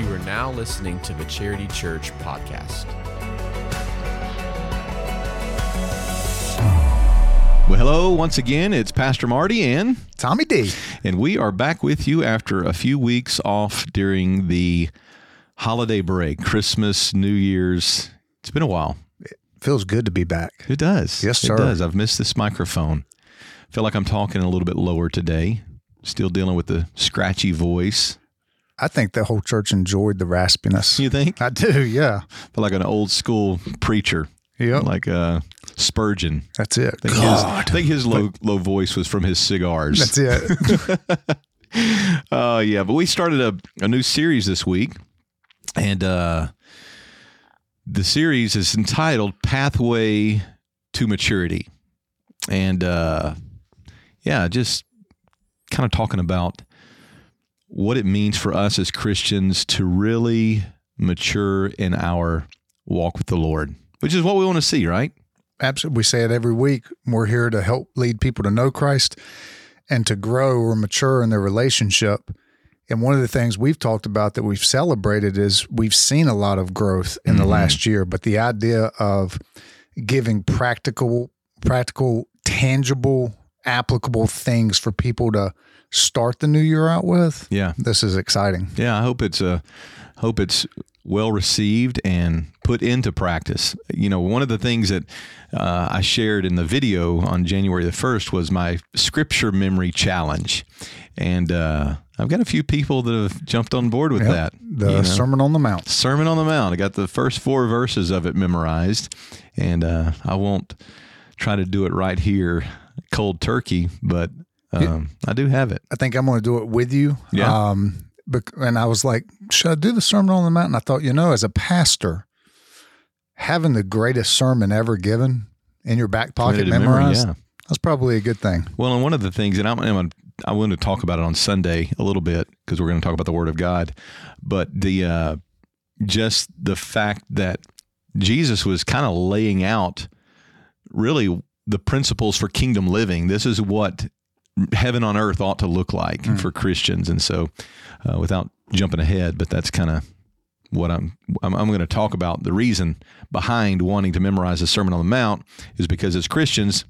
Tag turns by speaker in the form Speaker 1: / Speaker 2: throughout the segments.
Speaker 1: You are now listening to the Charity Church podcast.
Speaker 2: Well, hello once again. It's Pastor Marty and
Speaker 3: Tommy D.
Speaker 2: and we are back with you after a few weeks off during the holiday break, Christmas, New Year's. It's been a while.
Speaker 3: It feels good to be back.
Speaker 2: It does.
Speaker 3: Yes, sir.
Speaker 2: It does. I've missed this microphone. Feel like I'm talking a little bit lower today. Still dealing with the scratchy voice.
Speaker 3: I think the whole church enjoyed the raspiness.
Speaker 2: You think?
Speaker 3: I do, yeah.
Speaker 2: feel like an old school preacher,
Speaker 3: Yep.
Speaker 2: like uh, Spurgeon.
Speaker 3: That's it.
Speaker 2: I think his, I think his low low voice was from his cigars.
Speaker 3: That's it.
Speaker 2: Uh, yeah, but we started a, a new series this week, and uh, the series is entitled Pathway to Maturity. And uh, yeah, just kind of talking about what it means for us as Christians to really mature in our walk with the Lord, which is what we want to see, right?
Speaker 3: Absolutely. We say it every week. We're here to help lead people to know Christ and to grow or mature in their relationship. And one of the things we've talked about that we've celebrated is we've seen a lot of growth in the
Speaker 2: Mhm.
Speaker 3: last year, but the idea of giving practical, practical, tangible, applicable things for people to start the new year out with,
Speaker 2: Yeah.
Speaker 3: this is exciting.
Speaker 2: Yeah, I hope it's uh, hope it's well received and put into practice. You know, one of the things that uh, I shared in the video on January the first was my scripture memory challenge, and uh, I've got a few people that have jumped on board with
Speaker 3: Yep.
Speaker 2: that.
Speaker 3: The
Speaker 2: you know.
Speaker 3: Sermon on the Mount.
Speaker 2: Sermon on the Mount. I got the first four verses of it memorized, and uh, I won't try to do it right here, cold turkey, but um, I do have it.
Speaker 3: I think I'm going to do it with you.
Speaker 2: Yeah.
Speaker 3: Um, and I was like, should I do the Sermon on the Mount? And I thought, you know, as a pastor, having the greatest sermon ever given in your back pocket
Speaker 2: to memory, yeah.
Speaker 3: that's probably a good thing.
Speaker 2: Well, and one of the things, and I'm, I'm I want to talk about it on Sunday a little bit because we're going to talk about the Word of God, but the uh, just the fact that Jesus was kind of laying out really the principles for kingdom living. This is what heaven on earth ought to look like
Speaker 3: Mm.
Speaker 2: for Christians, and so uh, without jumping ahead, but that's kind of what I'm I'm, I'm going to talk about. The reason behind wanting to memorize the Sermon on the Mount is because as Christians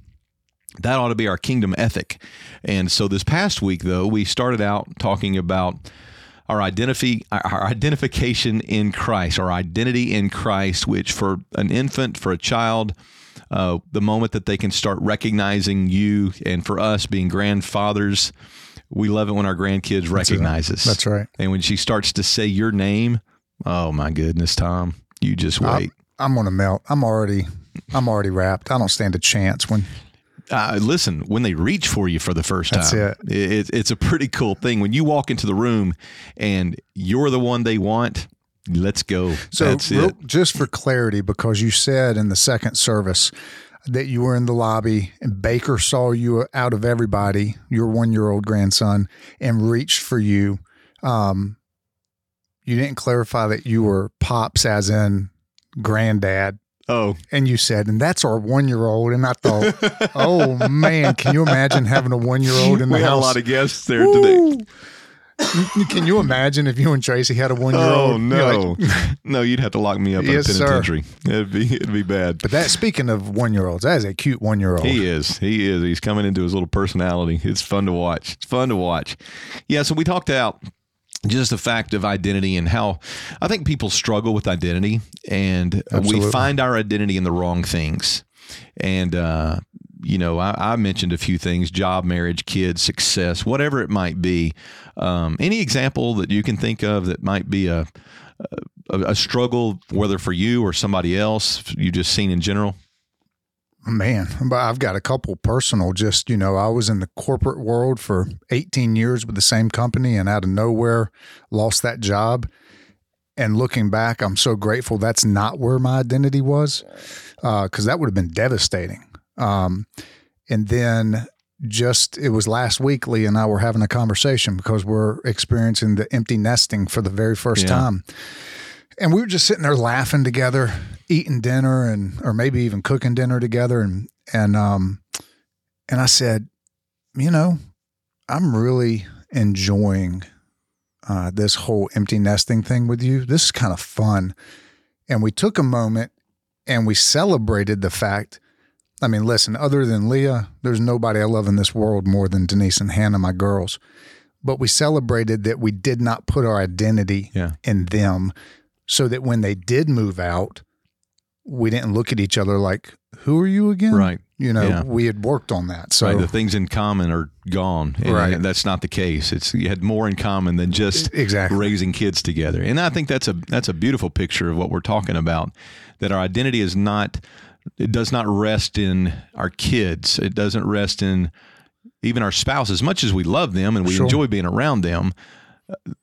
Speaker 2: that ought to be our kingdom ethic. And so this past week, though, we started out talking about our identity, our identification in Christ, our identity in Christ, which for an infant, for a child, uh, the moment that they can start recognizing you, and for us being grandfathers, we love it when our grandkids recognize us.
Speaker 3: That's right.
Speaker 2: And when she starts to say your name, oh my goodness, Tom, you just wait.
Speaker 3: I'm going to melt. I'm already, I'm already wrapped. I don't stand a chance when
Speaker 2: uh, listen, when they reach for you for the first time,
Speaker 3: it.
Speaker 2: it's a pretty cool thing. When you walk into the room and you're the one they want, let's go.
Speaker 3: So, real- just for clarity, because you said in the second service that you were in the lobby and Baker saw you out of everybody, your one year old grandson, and reached for you. Um, you didn't clarify that you were pops, as in granddad.
Speaker 2: Oh,
Speaker 3: And you said, and that's our one year old. And I thought, oh man, can you imagine having a one year old in the
Speaker 2: we had a lot of guests there today.
Speaker 3: Can you imagine if you and Tracy had a one year old?
Speaker 2: Oh no, no! You'd have to lock me up
Speaker 3: Yes,
Speaker 2: in a
Speaker 3: sir.
Speaker 2: penitentiary. It'd be it'd be bad.
Speaker 3: But that speaking of one year olds, that is a cute one year old.
Speaker 2: He is. He is. He's coming into his little personality. It's fun to watch. It's fun to watch. Yeah. So we talked out just the fact of identity and how I think people struggle with identity and we find our identity in the wrong things. And, uh, you know, I, I mentioned a few things job, marriage, kids, success, whatever it might be. Um, any example that you can think of that might be a, a, a struggle, whether for you or somebody else, you just seen in general?
Speaker 3: Man, I've got a couple personal. Just you know, I was in the corporate world for 18 years with the same company, and out of nowhere, lost that job. And looking back, I'm so grateful that's not where my identity was, because that would have been devastating. Um, and then just it was last week, Lee and I were having a conversation because we're experiencing the empty nesting for the very first
Speaker 2: Yeah.
Speaker 3: time. And we were just sitting there laughing together, eating dinner and or maybe even cooking dinner together and and um and I said, you know, I'm really enjoying uh, this whole empty nesting thing with you. This is kind of fun. And we took a moment and we celebrated the fact. I mean, listen, other than Leah, there's nobody I love in this world more than Denise and Hannah, my girls. But we celebrated that we did not put our identity
Speaker 2: Yeah.
Speaker 3: in them so that when they did move out, we didn't look at each other like, who are you again?
Speaker 2: Right.
Speaker 3: You know,
Speaker 2: Yeah.
Speaker 3: we had worked on that. So
Speaker 2: right, the things in common are gone. And
Speaker 3: Right.
Speaker 2: that's not the case. It's you had more in common than just
Speaker 3: exactly.
Speaker 2: raising kids together. And I think that's a that's a beautiful picture of what we're talking about. That our identity is not it does not rest in our kids. It doesn't rest in even our spouse as much as we love them and we
Speaker 3: Sure.
Speaker 2: enjoy being around them.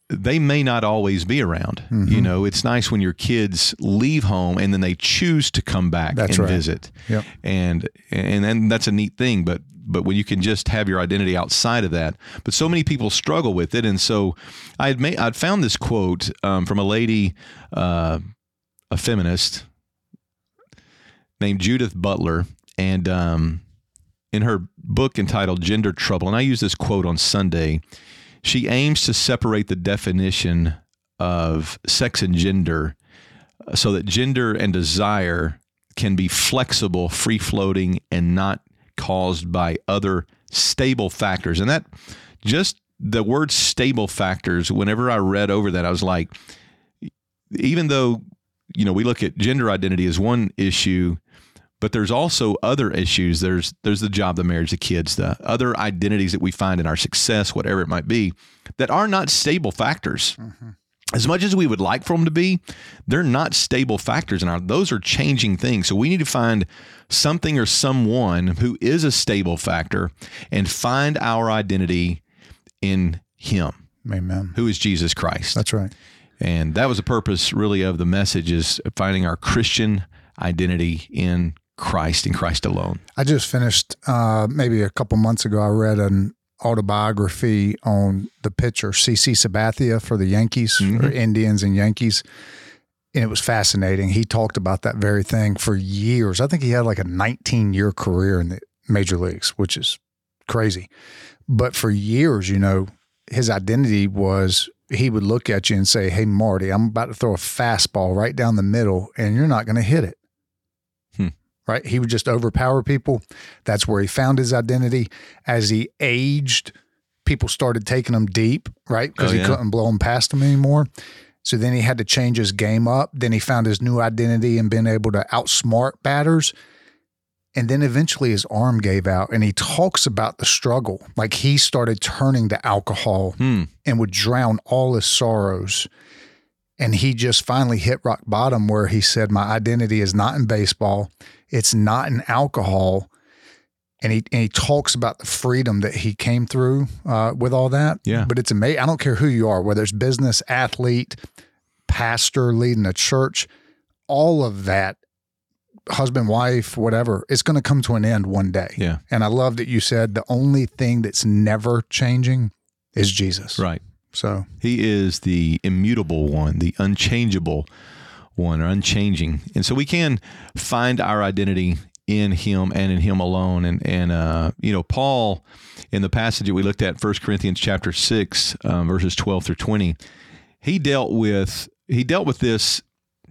Speaker 2: They may not always be around.
Speaker 3: Mm-hmm.
Speaker 2: You know, it's nice when your kids leave home and then they choose to come back
Speaker 3: That's
Speaker 2: and
Speaker 3: right.
Speaker 2: visit
Speaker 3: Yep.
Speaker 2: and and then that's a neat thing but but when you can just have your identity outside of that but so many people struggle with it and so i had made i'd found this quote um, from a lady uh, a feminist named judith butler and um, in her book entitled gender trouble and i use this quote on sunday she aims to separate the definition of sex and gender uh, so that gender and desire can be flexible, free floating, and not caused by other stable factors. And that just the word stable factors, whenever I read over that, I was like, even though, you know, we look at gender identity as one issue, but there's also other issues. There's there's the job, the marriage, the kids, the other identities that we find in our success, whatever it might be, that are not stable factors mm-hmm. as much as we would like for them to be, they're not stable factors in our. Those are changing things. So we need to find something or someone who is a stable factor and find our identity in Him,
Speaker 3: Amen.
Speaker 2: who is Jesus Christ.
Speaker 3: That's right.
Speaker 2: And that was the purpose, really, of the message: is finding our Christian identity in Christ, in Christ alone.
Speaker 3: I just finished uh, maybe a couple months ago. I read an autobiography on the pitcher CC Sabathia for the Yankees or Indians and Yankees, and it was fascinating. He talked about that very thing for years. I think he had like a 19 year career in the major leagues, which is crazy. But for years, you know, his identity was he would look at you and say, "Hey, Marty, I'm about to throw a fastball right down the middle, and you're not going to hit it." Right? He would just overpower people. That's where he found his identity. As he aged, people started taking him deep, right? Because
Speaker 2: Oh,
Speaker 3: he couldn't blow him past him anymore. So then he had to change his game up. Then he found his new identity and being able to outsmart batters. And then eventually his arm gave out and he talks about the struggle. Like he started turning to alcohol
Speaker 2: Hmm.
Speaker 3: and would drown all his sorrows. And he just finally hit rock bottom where he said, My identity is not in baseball, it's not in alcohol. And he, and he talks about the freedom that he came through uh, with all that.
Speaker 2: Yeah.
Speaker 3: But it's amazing. I don't care who you are, whether it's business, athlete, pastor, leading a church, all of that, husband, wife, whatever, it's going to come to an end one day.
Speaker 2: Yeah.
Speaker 3: And I love that you said the only thing that's never changing is Jesus.
Speaker 2: Right.
Speaker 3: So
Speaker 2: He is the immutable one, the unchangeable one, or unchanging. And so we can find our identity in Him and in Him alone. And and uh, you know, Paul, in the passage that we looked at, 1 Corinthians chapter six, um, verses twelve through twenty, he dealt with he dealt with this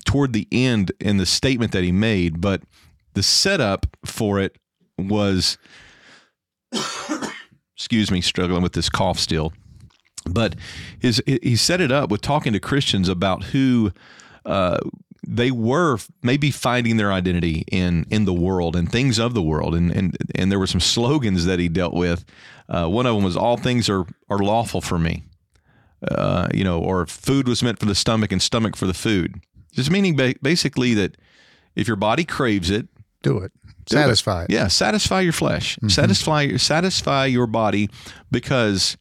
Speaker 2: toward the end in the statement that he made, but the setup for it was excuse me, struggling with this cough still but his he set it up with talking to Christians about who uh, they were maybe finding their identity in in the world and things of the world and and and there were some slogans that he dealt with. Uh, one of them was "All things are are lawful for me," uh, you know, or "Food was meant for the stomach and stomach for the food." Just meaning ba- basically that if your body craves it,
Speaker 3: do it.
Speaker 2: do.
Speaker 3: Satisfy it.
Speaker 2: Yeah, satisfy your flesh. Satisfy satisfy your body because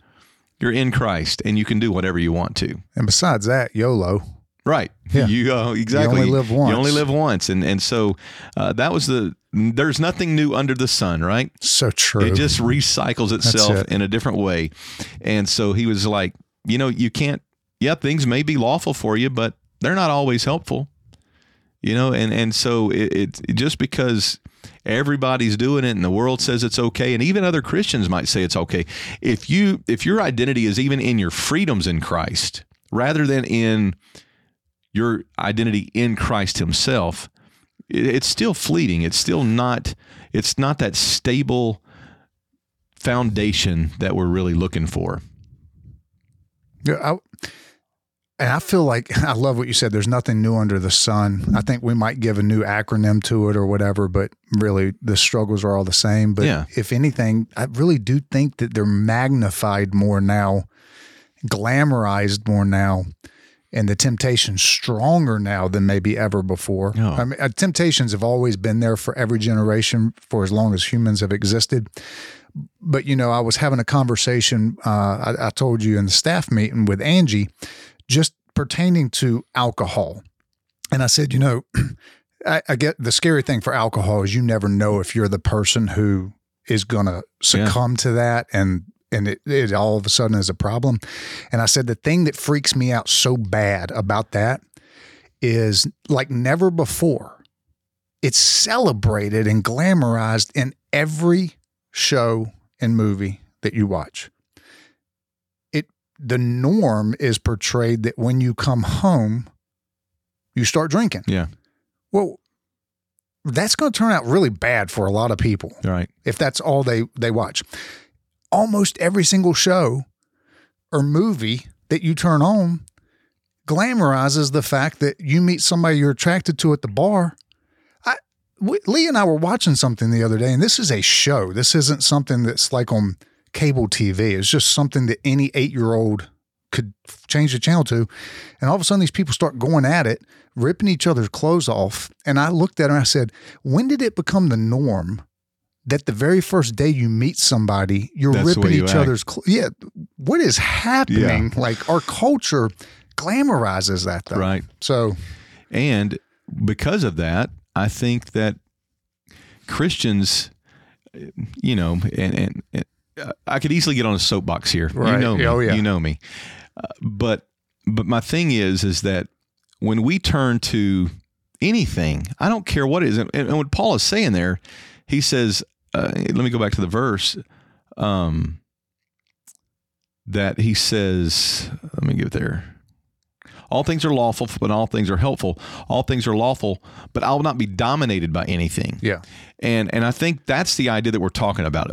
Speaker 2: you're in Christ and you can do whatever you want to.
Speaker 3: And besides that, YOLO.
Speaker 2: Right.
Speaker 3: Yeah.
Speaker 2: You uh, exactly.
Speaker 3: only live
Speaker 2: You only live once, and and so uh, that was the. There's nothing new under the sun, right?
Speaker 3: So true.
Speaker 2: It just recycles itself
Speaker 3: it.
Speaker 2: in a different way, and so he was like, you know, you can't. Yeah, things may be lawful for you, but they're not always helpful. You know, and and so it, it just because everybody's doing it and the world says it's okay and even other Christians might say it's okay. If you if your identity is even in your freedoms in Christ rather than in your identity in Christ Himself, it's still fleeting. It's still not it's not that stable foundation that we're really looking for.
Speaker 3: Yeah, I, and I feel like I love what you said. There's nothing new under the sun. I think we might give a new acronym to it or whatever, but really the struggles are all the same. But
Speaker 2: Yeah.
Speaker 3: if anything, I really do think that they're magnified more now, glamorized more now, and the temptation's stronger now than maybe ever before.
Speaker 2: Oh.
Speaker 3: I mean, uh, temptations have always been there for every generation for as long as humans have existed but you know, I was having a conversation. Uh, I, I told you in the staff meeting with Angie, just pertaining to alcohol, and I said, you know, I, I get the scary thing for alcohol is you never know if you're the person who is going to succumb to that, and and it, it all of a sudden is a problem. And I said the thing that freaks me out so bad about that is like never before. It's celebrated and glamorized in every show and movie that you watch. It the norm is portrayed that when you come home, you start drinking.
Speaker 2: Yeah.
Speaker 3: Well, that's going to turn out really bad for a lot of people
Speaker 2: Right.
Speaker 3: if that's all they they watch. Almost every single show or movie that you turn on glamorizes the fact that you meet somebody you're attracted to at the bar. I we, Lee and I were watching something the other day, and this is a show. This isn't something that's like on cable TV. It's just something that any eight year old could change the channel to. And all of a sudden, these people start going at it, ripping each other's clothes off. And I looked at her and I said, When did it become the norm that the very first day you meet somebody, you're
Speaker 2: That's
Speaker 3: ripping
Speaker 2: you
Speaker 3: each
Speaker 2: act.
Speaker 3: other's clothes? Yeah. What is happening? Like our culture glamorizes that, though.
Speaker 2: Right.
Speaker 3: So,
Speaker 2: And because of that, I think that Christians, you know, and, and, and uh, I could easily get on a soapbox here. You
Speaker 3: Right.
Speaker 2: know me.
Speaker 3: Oh, yeah.
Speaker 2: You know me. Uh, but but my thing is is that when we turn to anything, I don't care what it is, and, and what Paul is saying there, he says, uh, let me go back to the verse. Um, that he says, let me get there. All things are lawful, but all things are helpful. All things are lawful, but I will not be dominated by anything.
Speaker 3: yeah.
Speaker 2: And and I think that's the idea that we're talking about.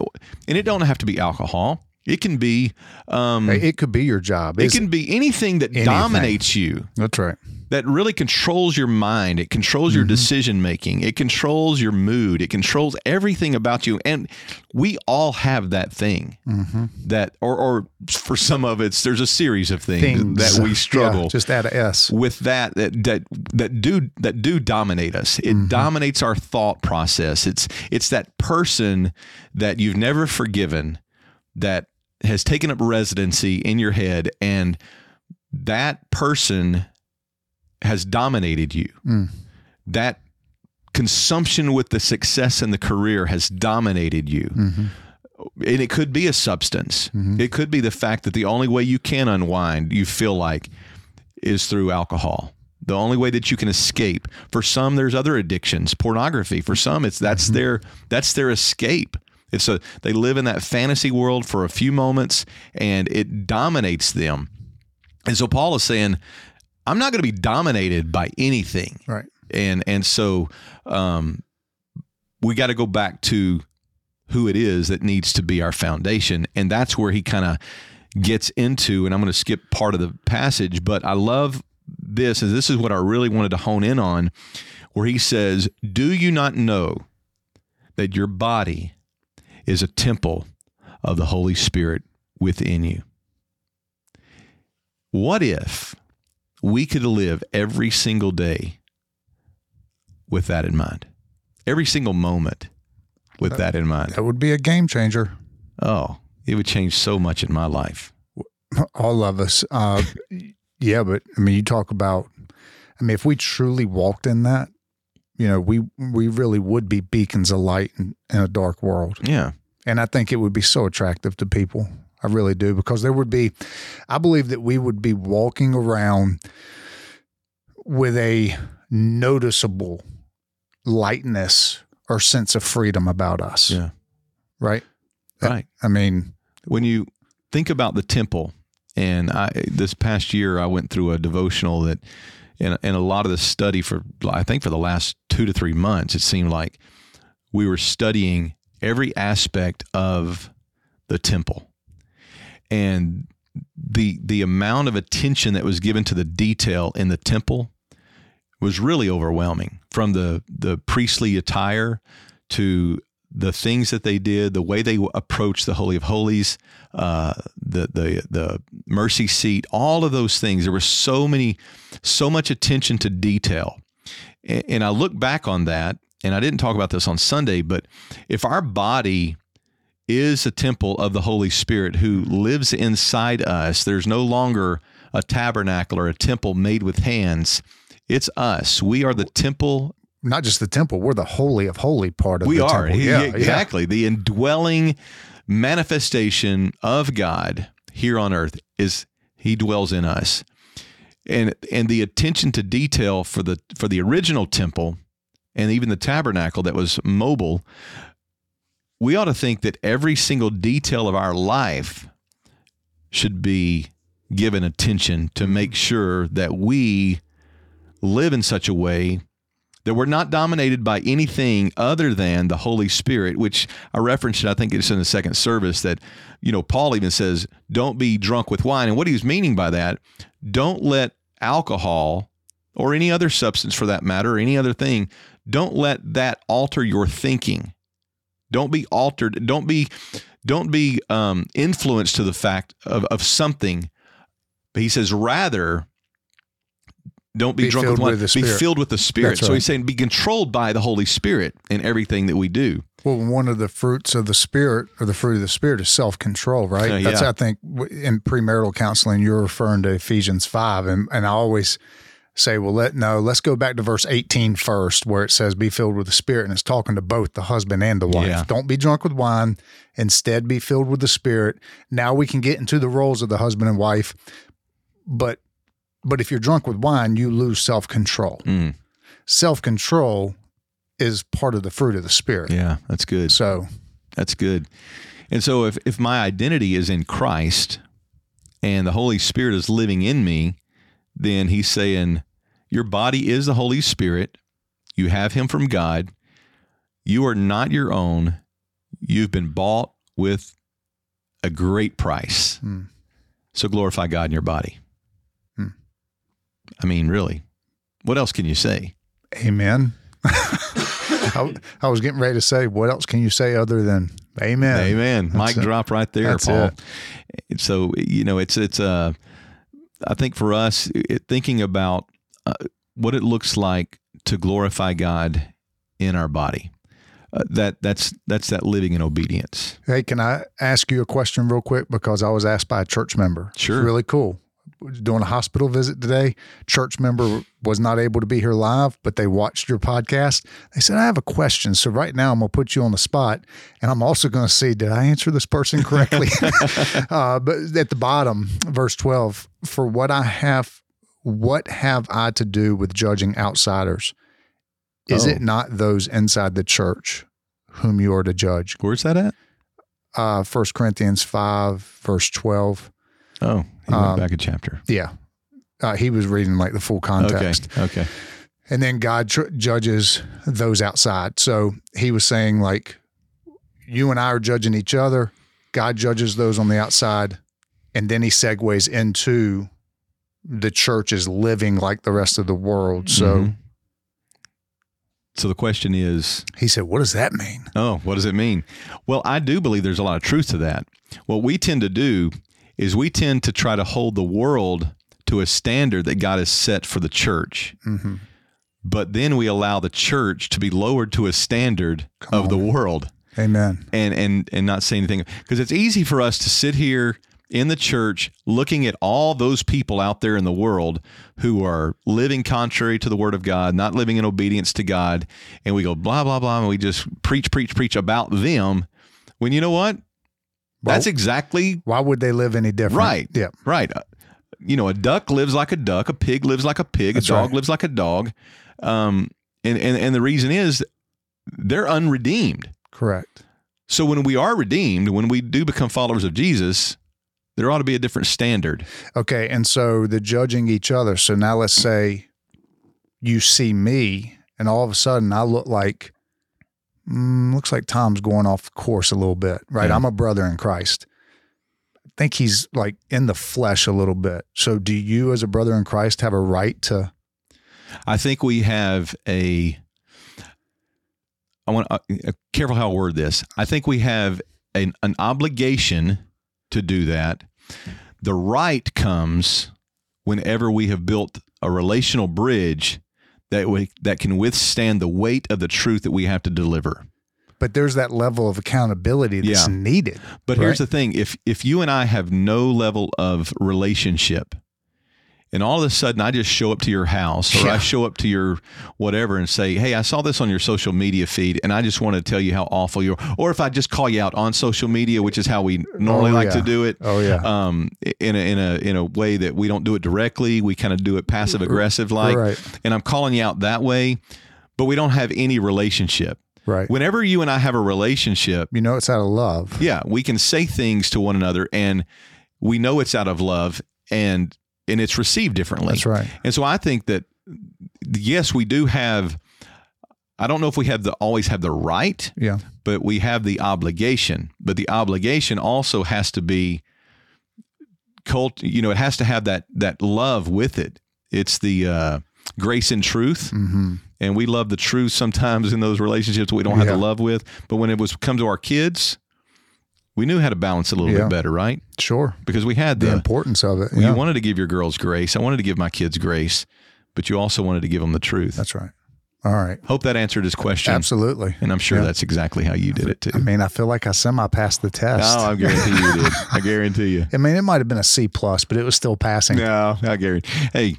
Speaker 2: And it don't have to be alcohol. It can be um,
Speaker 3: It could be your job.
Speaker 2: it can be anything that
Speaker 3: Anything.
Speaker 2: dominates you
Speaker 3: that's right.
Speaker 2: that really controls your mind. It controls your mm-hmm. decision making. It controls your mood. It controls everything about you. And we all have that thing mm-hmm. that, or, or for some of it's, there's a series of things,
Speaker 3: Things
Speaker 2: that we
Speaker 3: Yeah,
Speaker 2: struggle
Speaker 3: just add a S.
Speaker 2: with that, that, that, that do, that do dominate us. It mm-hmm. dominates our thought process. It's, it's that person that you've never forgiven that has taken up residency in your head and that person has dominated you.
Speaker 3: Mm.
Speaker 2: That consumption with the success and the career has dominated you.
Speaker 3: Mm-hmm.
Speaker 2: And it could be a substance. It could be the fact that the only way you can unwind, you feel like, is through alcohol. The only way that you can escape. For some, there's other addictions, pornography. For some, it's that's their that's their escape. It's a they live in that fantasy world for a few moments, and it dominates them. And so Paul is saying, I'm not going to be dominated by anything
Speaker 3: Right.
Speaker 2: and and so um, we got to go back to who it is that needs to be our foundation, and that's where he kind of gets into. And I'm going to skip part of the passage, but I love this, and this is what I really wanted to hone in on, where he says, "Do you not know that your body is a temple of the Holy Spirit within you?" What if we could live every single day with that in mind. Every single moment with that in mind.
Speaker 3: That would be a game changer.
Speaker 2: Oh, it would change so much in my life.
Speaker 3: All of us. Uh, yeah, but I mean, you talk about. I mean, if we truly walked in that, you know, we we really would be beacons of light in, in a dark world.
Speaker 2: Yeah.
Speaker 3: And I think it would be so attractive to people. I really do because there would be, I believe that we would be walking around with a noticeable lightness or sense of freedom about us.
Speaker 2: Yeah.
Speaker 3: Right.
Speaker 2: Right.
Speaker 3: I mean,
Speaker 2: when you think about the temple, and I this past year I went through a devotional that, and and a lot of the study for I think for the last two to three months, it seemed like we were studying every aspect of the temple, and the the amount of attention that was given to the detail in the temple was really overwhelming from the the priestly attire to the things that they did, the way they approached the Holy of Holies, uh, the the the mercy seat, all of those things. There was so many, so much attention to detail, and, and I look back on that, and I didn't talk about this on Sunday, but if our body is a temple of the Holy Spirit who lives inside us, there's no longer a tabernacle or a temple made with hands. It's us. We are the temple
Speaker 3: not just the temple, we're the holy of holy part of
Speaker 2: we
Speaker 3: the
Speaker 2: are.
Speaker 3: temple.
Speaker 2: Yeah,
Speaker 3: Yeah,
Speaker 2: exactly. The indwelling manifestation of God here on earth is he dwells in us. And and the attention to detail for the for the original temple and even the tabernacle that was mobile we ought to think that every single detail of our life should be given attention to make sure that we live in such a way that we're not dominated by anything other than the Holy Spirit, which I referenced, I think it's in the second service that, you know, Paul even says, don't be drunk with wine. And what he's meaning by that, don't let alcohol or any other substance for that matter, or any other thing, don't let that alter your thinking. Don't be altered. Don't be, don't be um, influenced to the fact of, of something. But he says, rather, don't be,
Speaker 3: Be
Speaker 2: drunk with wine.
Speaker 3: with
Speaker 2: be filled with the Spirit.
Speaker 3: That's
Speaker 2: So he's saying, be controlled by the Holy Spirit in everything that we do.
Speaker 3: Well, one of the fruits of the spirit or the fruit of the spirit is self control, right?
Speaker 2: Uh,
Speaker 3: That's
Speaker 2: yeah.
Speaker 3: I think in premarital counseling you're referring to Ephesians five, and and I always say, well, let no, let's go back to verse 18 first, where it says, "Be filled with the Spirit," and it's talking to both the husband and the wife.
Speaker 2: Yeah.
Speaker 3: Don't be drunk with wine; instead, be filled with the Spirit. Now we can get into the roles of the husband and wife, but but if you're drunk with wine, you lose self control.
Speaker 2: Mm,
Speaker 3: Self control is part of the fruit of the Spirit.
Speaker 2: yeah, that's good.
Speaker 3: So
Speaker 2: That's good. And so if, if my identity is in Christ and the Holy Spirit is living in me, then he's saying, Your body is the Holy Spirit. You have him from God. You are not your own. You've been bought with a great price.
Speaker 3: Hmm.
Speaker 2: So glorify God in your body. I mean, really, what else can you say?
Speaker 3: Amen. I, I was getting ready to say, what else can you say other than Amen?
Speaker 2: Amen. Mic
Speaker 3: it.
Speaker 2: drop right there,
Speaker 3: That's
Speaker 2: Paul.
Speaker 3: it.
Speaker 2: So you know, it's it's uh, I think for us, it, thinking about uh, what it looks like to glorify God in our body. Uh, that that's that's that living in obedience.
Speaker 3: Hey, can I ask you a question real quick? Because I was asked by a church member. It's
Speaker 2: Sure.
Speaker 3: really cool. Doing a hospital visit today. Church member was not able to be here live, but they watched your podcast. They said, I have a question. So right now I'm going to put you on the spot. And I'm also going to see, did I answer this person correctly? uh, but at the bottom, verse 12, for what I have, what have I to do with judging outsiders? Is
Speaker 2: Oh.
Speaker 3: it not those inside the church whom you are to judge?
Speaker 2: Where's that at?
Speaker 3: uh, 1 Corinthians 5, verse 12.
Speaker 2: Oh, he went
Speaker 3: Um,
Speaker 2: back a chapter.
Speaker 3: Yeah. Uh, he was reading like the full context.
Speaker 2: Okay. Okay.
Speaker 3: And then God tr- judges those outside. So he was saying, like, you and I are judging each other. God judges those on the outside. And then he segues into the church is living like the rest of the world. So
Speaker 2: Mhm. So the question is,
Speaker 3: he said, What does that mean?
Speaker 2: Oh, what does it mean? Well, I do believe there's a lot of truth to that. What we tend to do is we tend to try to hold the world to a standard that God has set for the church.
Speaker 3: Mm-hmm.
Speaker 2: But then we allow the church to be lowered to a standard
Speaker 3: Come
Speaker 2: of the world
Speaker 3: Amen.
Speaker 2: and and and not say anything because it's easy for us to sit here in the church looking at all those people out there in the world who are living contrary to the word of God, not living in obedience to God, and we go blah blah blah and we just preach preach preach about them when you know what? That's exactly
Speaker 3: Why would they live any different?
Speaker 2: Right.
Speaker 3: Yeah.
Speaker 2: right. Uh, You know, a duck lives like a duck, a pig lives like a pig,
Speaker 3: That's
Speaker 2: a dog
Speaker 3: right.
Speaker 2: lives like a dog. Um, and, and and the reason is they're unredeemed.
Speaker 3: Correct.
Speaker 2: So when we are redeemed, when we do become followers of Jesus, there ought to be a different standard.
Speaker 3: Okay. And so the judging each other. So now let's say you see me, and all of a sudden I look like, mm, looks like Tom's going off course a little bit, right?
Speaker 2: Yeah.
Speaker 3: I'm a brother in Christ. I think he's like in the flesh a little bit. So do you, as a brother in Christ, have a right to?
Speaker 2: I think we have a. I want uh, careful how I word this. I think we have an, an obligation to do that. The right comes whenever we have built a relational bridge that we, that can withstand the weight of the truth that we have to deliver.
Speaker 3: But there's that level of accountability that's
Speaker 2: Yeah.
Speaker 3: needed.
Speaker 2: But
Speaker 3: right?
Speaker 2: here's the thing: if if you and I have no level of relationship, and all of a sudden I just show up to your house or I show up to your whatever and say, "Hey, I saw this on your social media feed, and I just want to tell you how awful you are," or if I just call you out on social media, which is how we normally
Speaker 3: Oh,
Speaker 2: like to do it.
Speaker 3: Oh, yeah.
Speaker 2: Um, in a in a in a way that we don't do it directly, we kind of do it passive aggressive like,
Speaker 3: Right.
Speaker 2: and I'm calling you out that way, but we don't have any relationship.
Speaker 3: Right.
Speaker 2: Whenever you and I have a relationship,
Speaker 3: you know, it's out of love.
Speaker 2: yeah, we can say things to one another and we know it's out of love and and it's received differently.
Speaker 3: That's right.
Speaker 2: And so I think that yes, we do have I don't know if we have the always have the right,
Speaker 3: Yeah.
Speaker 2: but we have the obligation. But the obligation also has to be cult, you know, it has to have that that love with it. It's the uh grace and truth
Speaker 3: hmm
Speaker 2: and we love the truth sometimes in those relationships we don't have
Speaker 3: Yeah.
Speaker 2: the love with but when it was come to our kids we knew how to balance it a little
Speaker 3: Yeah.
Speaker 2: bit better right
Speaker 3: Sure.
Speaker 2: because we had
Speaker 3: The
Speaker 2: the,
Speaker 3: importance of it.
Speaker 2: you wanted to give your girls grace i wanted to give my kids grace but you also wanted to give them the truth
Speaker 3: That's right. All right.
Speaker 2: hope that answered his question
Speaker 3: Absolutely.
Speaker 2: and i'm sure
Speaker 3: Yeah.
Speaker 2: that's exactly how you did it too
Speaker 3: I mean, I feel like I semi passed the test.
Speaker 2: oh i guarantee you did i guarantee you
Speaker 3: I mean, it might have been a C plus, but it was still passing.
Speaker 2: no i guarantee hey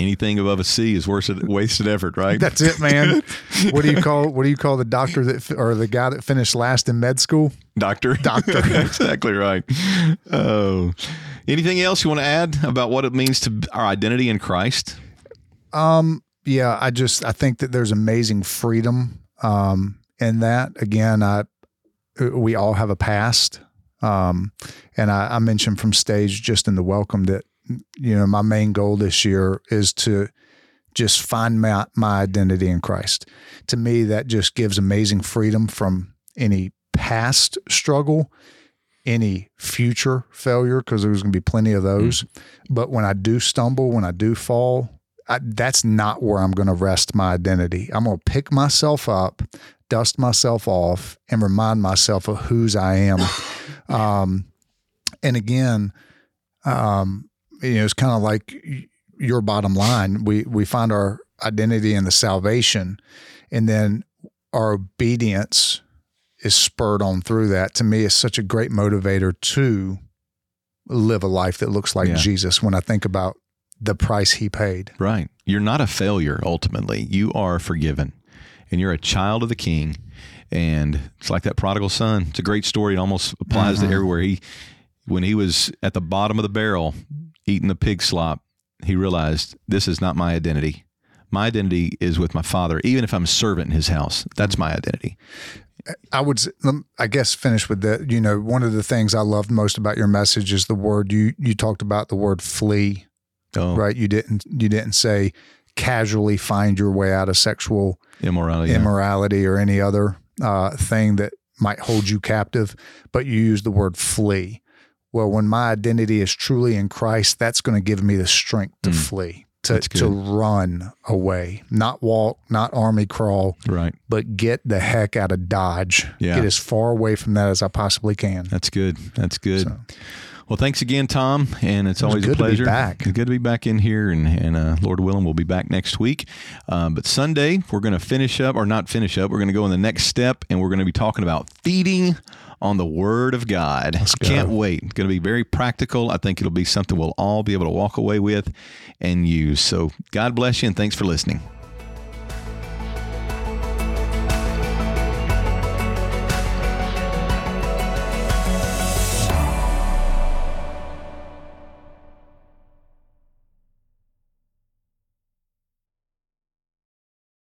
Speaker 2: anything above a c is worse wasted effort right
Speaker 3: That's it, man. what do you call what do you call the doctor that or the guy that finished last in med school?
Speaker 2: Doctor.
Speaker 3: Doctor.
Speaker 2: exactly right. Oh. Anything else you want to add about what it means to our identity in Christ?
Speaker 3: Um, yeah, I just I think that there's amazing freedom um, in that. Again, I we all have a past, um, and I, I mentioned from stage just in the welcome that you know my main goal this year is to just find my my identity in Christ. To me, that just gives amazing freedom from any past struggle, any future failure, because there's going to be plenty of those. But when I do stumble, when I do fall, I, that's not where I'm going to rest my identity. I'm going to pick myself up, dust myself off, and remind myself of whose I am. um, and again, um, you know, it's kind of like your bottom line. We we find our identity in the salvation, and then our obedience is spurred on through that. To me, it's such a great motivator to live a life that looks like
Speaker 2: Yeah.
Speaker 3: Jesus. When I think about the price He paid.
Speaker 2: Right. You're not a failure ultimately. You are forgiven. And you're a child of the king. And it's like that prodigal son. It's a great story. It almost applies to mm-hmm. everywhere. He when he was at the bottom of the barrel eating the pig slop, he realized this is not my identity. My identity is with my father, even if I'm a servant in his house. That's my identity.
Speaker 3: I would, I guess, finish with that. You know, one of the things I loved most about your message is the word you you talked about the word flee.
Speaker 2: Oh,
Speaker 3: Right? You didn't you didn't say casually find your way out of sexual
Speaker 2: immorality. yeah.
Speaker 3: immorality or any other uh, thing that might hold you captive, but you use the word flee. Well, when my identity is truly in Christ, that's going to give me the strength to
Speaker 2: Mm.
Speaker 3: flee, to to run away, not walk, not army crawl,
Speaker 2: Right.
Speaker 3: but get the heck out of Dodge.
Speaker 2: Yeah.
Speaker 3: Get as far away from that as I possibly can.
Speaker 2: That's good. That's good.
Speaker 3: So-
Speaker 2: Well, thanks again, Tom, and it's
Speaker 3: It
Speaker 2: always
Speaker 3: good
Speaker 2: a
Speaker 3: to be
Speaker 2: pleasure.
Speaker 3: back.
Speaker 2: It's good to be back in here, and, and uh, Lord willing, we'll be back next week. Um, but Sunday, we're going to finish up, or not finish up. We're going to go in the next step, and we're going to be talking about feeding on the Word of God.
Speaker 3: go.
Speaker 2: Can't wait. It's going to be very practical. I think it'll be something we'll all be able to walk away with and use. So God bless you, and thanks for listening.